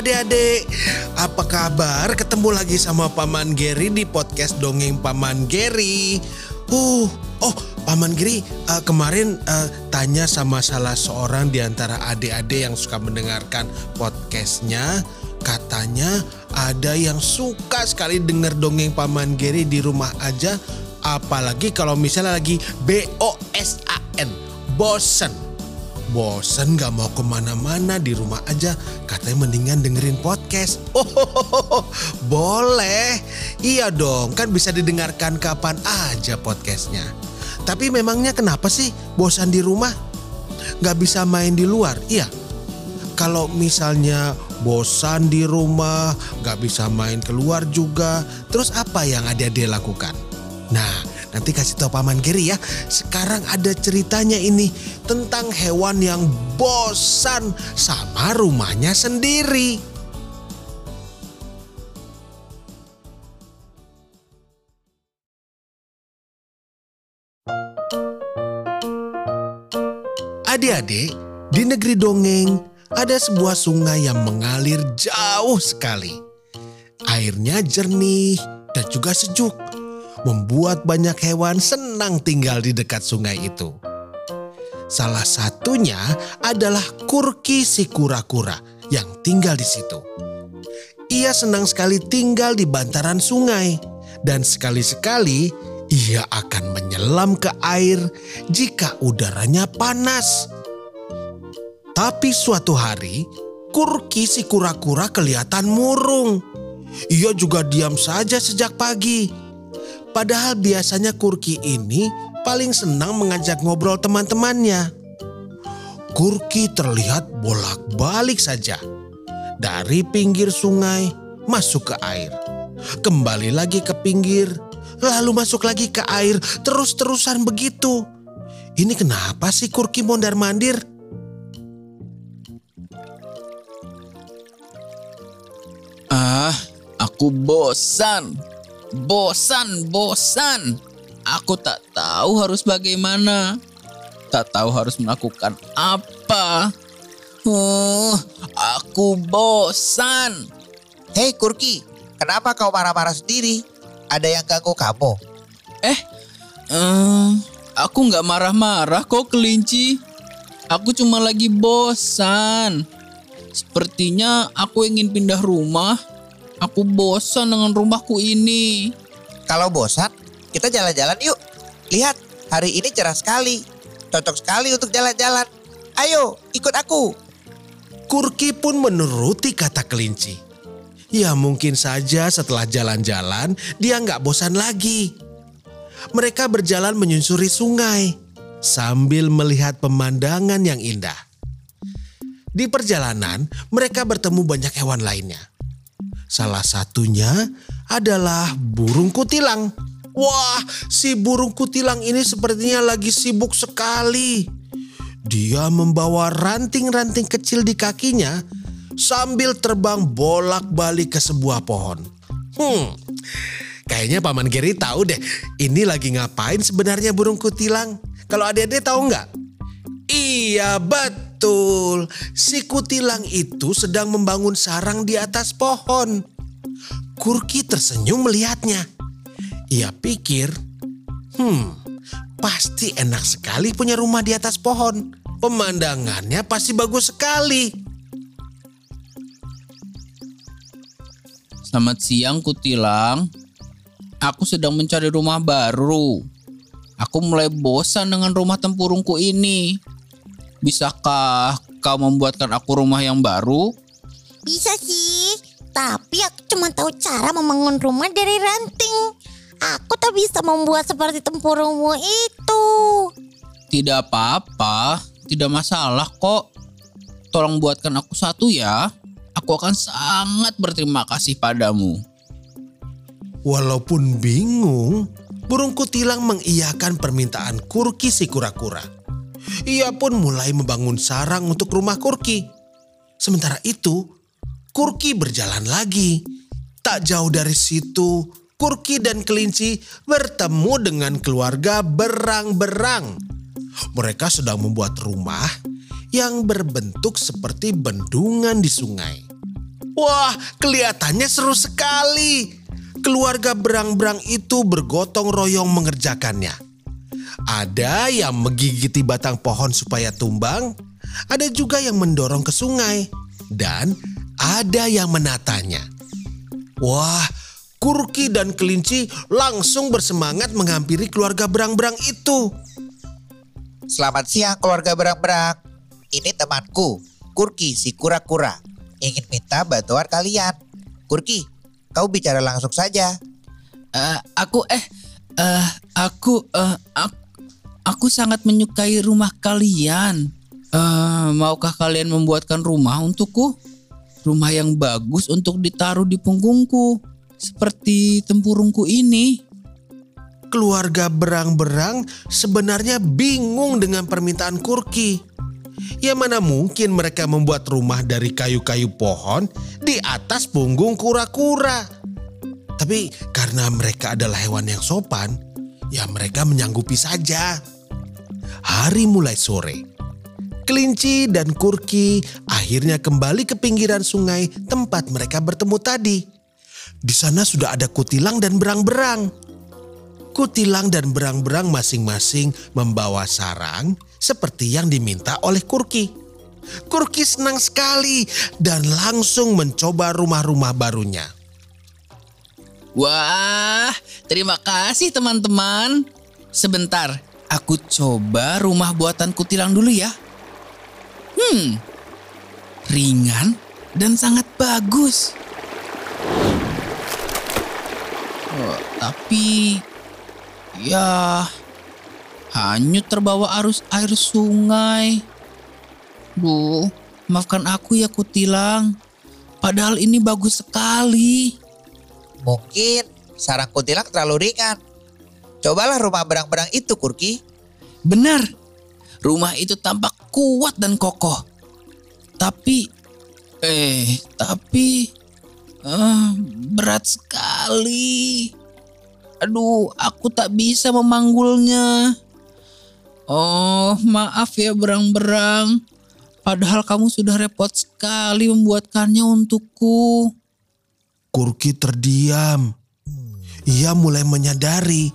Adik-adik, apa kabar? Ketemu lagi sama Paman Geri di podcast Dongeng Paman Geri. Uh, oh Paman Geri uh, kemarin uh, tanya sama salah seorang di antara adik-adik yang suka mendengarkan podcastnya. Katanya ada yang suka sekali denger dongeng Paman Geri di rumah aja. Apalagi kalau misalnya lagi B-O-S-A-N, bosen bosen gak mau ke mana-mana di rumah aja. Katanya mendingan dengerin podcast. Oh boleh. Iya dong kan bisa didengarkan kapan aja podcastnya. Tapi memangnya kenapa sih bosan di rumah? Gak bisa main di luar? Iya. Kalau misalnya bosan di rumah gak bisa main keluar juga terus apa yang adik-adik lakukan? Nah Nanti kasih tahu Paman Geri ya. Sekarang ada ceritanya ini tentang hewan yang bosan sama rumahnya sendiri. Adik-adik, di negeri dongeng ada sebuah sungai yang mengalir jauh sekali. Airnya jernih dan juga sejuk membuat banyak hewan senang tinggal di dekat sungai itu. Salah satunya adalah Kurki si kura-kura yang tinggal di situ. Ia senang sekali tinggal di bantaran sungai dan sekali-sekali ia akan menyelam ke air jika udaranya panas. Tapi suatu hari, Kurki si kura-kura kelihatan murung. Ia juga diam saja sejak pagi Padahal biasanya Kurki ini paling senang mengajak ngobrol teman-temannya. Kurki terlihat bolak-balik saja. Dari pinggir sungai masuk ke air. Kembali lagi ke pinggir, lalu masuk lagi ke air, terus-terusan begitu. Ini kenapa sih Kurki mondar-mandir? Ah, aku bosan. Bosan, bosan. Aku tak tahu harus bagaimana. Tak tahu harus melakukan apa. Uh, aku bosan. Hei Kurki, kenapa kau marah-marah sendiri? Ada yang ganggu kamu? Eh, uh, aku nggak marah-marah kok kelinci. Aku cuma lagi bosan. Sepertinya aku ingin pindah rumah. Aku bosan dengan rumahku ini. Kalau bosan, kita jalan-jalan yuk. Lihat, hari ini cerah sekali. Cocok sekali untuk jalan-jalan. Ayo, ikut aku. Kurki pun menuruti kata kelinci. Ya mungkin saja setelah jalan-jalan dia nggak bosan lagi. Mereka berjalan menyusuri sungai sambil melihat pemandangan yang indah. Di perjalanan mereka bertemu banyak hewan lainnya. Salah satunya adalah burung kutilang. Wah, si burung kutilang ini sepertinya lagi sibuk sekali. Dia membawa ranting-ranting kecil di kakinya sambil terbang bolak-balik ke sebuah pohon. Hmm, kayaknya Paman Geri tahu deh ini lagi ngapain sebenarnya burung kutilang. Kalau adik-adik tahu nggak? Iya betul, si kutilang itu sedang membangun sarang di atas pohon. Kurki tersenyum melihatnya. Ia pikir, hmm, pasti enak sekali punya rumah di atas pohon. Pemandangannya pasti bagus sekali. Selamat siang Kutilang. Aku sedang mencari rumah baru. Aku mulai bosan dengan rumah tempurungku ini. Bisakah kau membuatkan aku rumah yang baru? Bisa sih, tapi aku cuma tahu cara membangun rumah dari ranting. Aku tak bisa membuat seperti tempurungmu itu. Tidak apa-apa, tidak masalah kok. tolong buatkan aku satu ya. Aku akan sangat berterima kasih padamu. Walaupun bingung, burung kutilang mengiyakan permintaan Kurki si kura-kura. Ia pun mulai membangun sarang untuk rumah Kurki. Sementara itu, Kurki berjalan lagi. Tak jauh dari situ, Kurki dan kelinci bertemu dengan keluarga berang-berang. Mereka sedang membuat rumah yang berbentuk seperti bendungan di sungai. Wah, kelihatannya seru sekali. Keluarga berang-berang itu bergotong royong mengerjakannya. Ada yang menggigiti batang pohon supaya tumbang, ada juga yang mendorong ke sungai, dan ada yang menatanya. Wah, Kurki dan kelinci langsung bersemangat menghampiri keluarga berang-berang itu. Selamat siang keluarga berang-berang. Ini temanku, Kurki si kura-kura. Ingin minta bantuan kalian. Kurki, kau bicara langsung saja. Eh, aku eh eh aku eh aku, aku sangat menyukai rumah kalian. Eh, maukah kalian membuatkan rumah untukku? Rumah yang bagus untuk ditaruh di punggungku, seperti tempurungku ini. Keluarga berang-berang sebenarnya bingung dengan permintaan Kurki. Ya mana mungkin mereka membuat rumah dari kayu-kayu pohon di atas punggung kura-kura. Tapi karena mereka adalah hewan yang sopan, ya mereka menyanggupi saja. Hari mulai sore. Kelinci dan Kurki akhirnya kembali ke pinggiran sungai tempat mereka bertemu tadi. Di sana sudah ada kutilang dan berang-berang. Kutilang dan berang-berang masing-masing membawa sarang seperti yang diminta oleh Kurki. Kurki senang sekali dan langsung mencoba rumah-rumah barunya. Wah, terima kasih teman-teman. Sebentar, aku coba rumah buatan kutilang dulu ya. Hmm, ringan dan sangat bagus. Oh, tapi ya hanyut terbawa arus air sungai. Duh, maafkan aku ya kutilang. Padahal ini bagus sekali. Mungkin sarang kuntilang terlalu ringan. Cobalah rumah berang-berang itu, Kurki. Benar, rumah itu tampak kuat dan kokoh. Tapi, eh, tapi eh, berat sekali. Aduh, aku tak bisa memanggulnya. Oh, maaf ya berang-berang. Padahal kamu sudah repot sekali membuatkannya untukku. Kurki terdiam. Ia mulai menyadari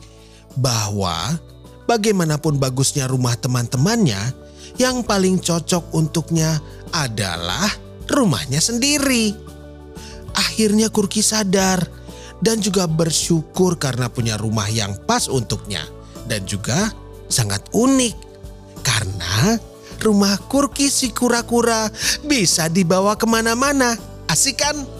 bahwa bagaimanapun bagusnya rumah teman-temannya, yang paling cocok untuknya adalah rumahnya sendiri. Akhirnya Kurki sadar dan juga bersyukur karena punya rumah yang pas untuknya dan juga sangat unik karena rumah Kurki si kura-kura bisa dibawa ke mana-mana. Asik kan?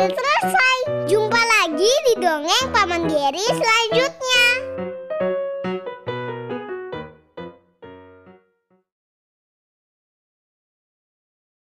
Selesai. Jumpa lagi di dongeng Paman Geri selanjutnya.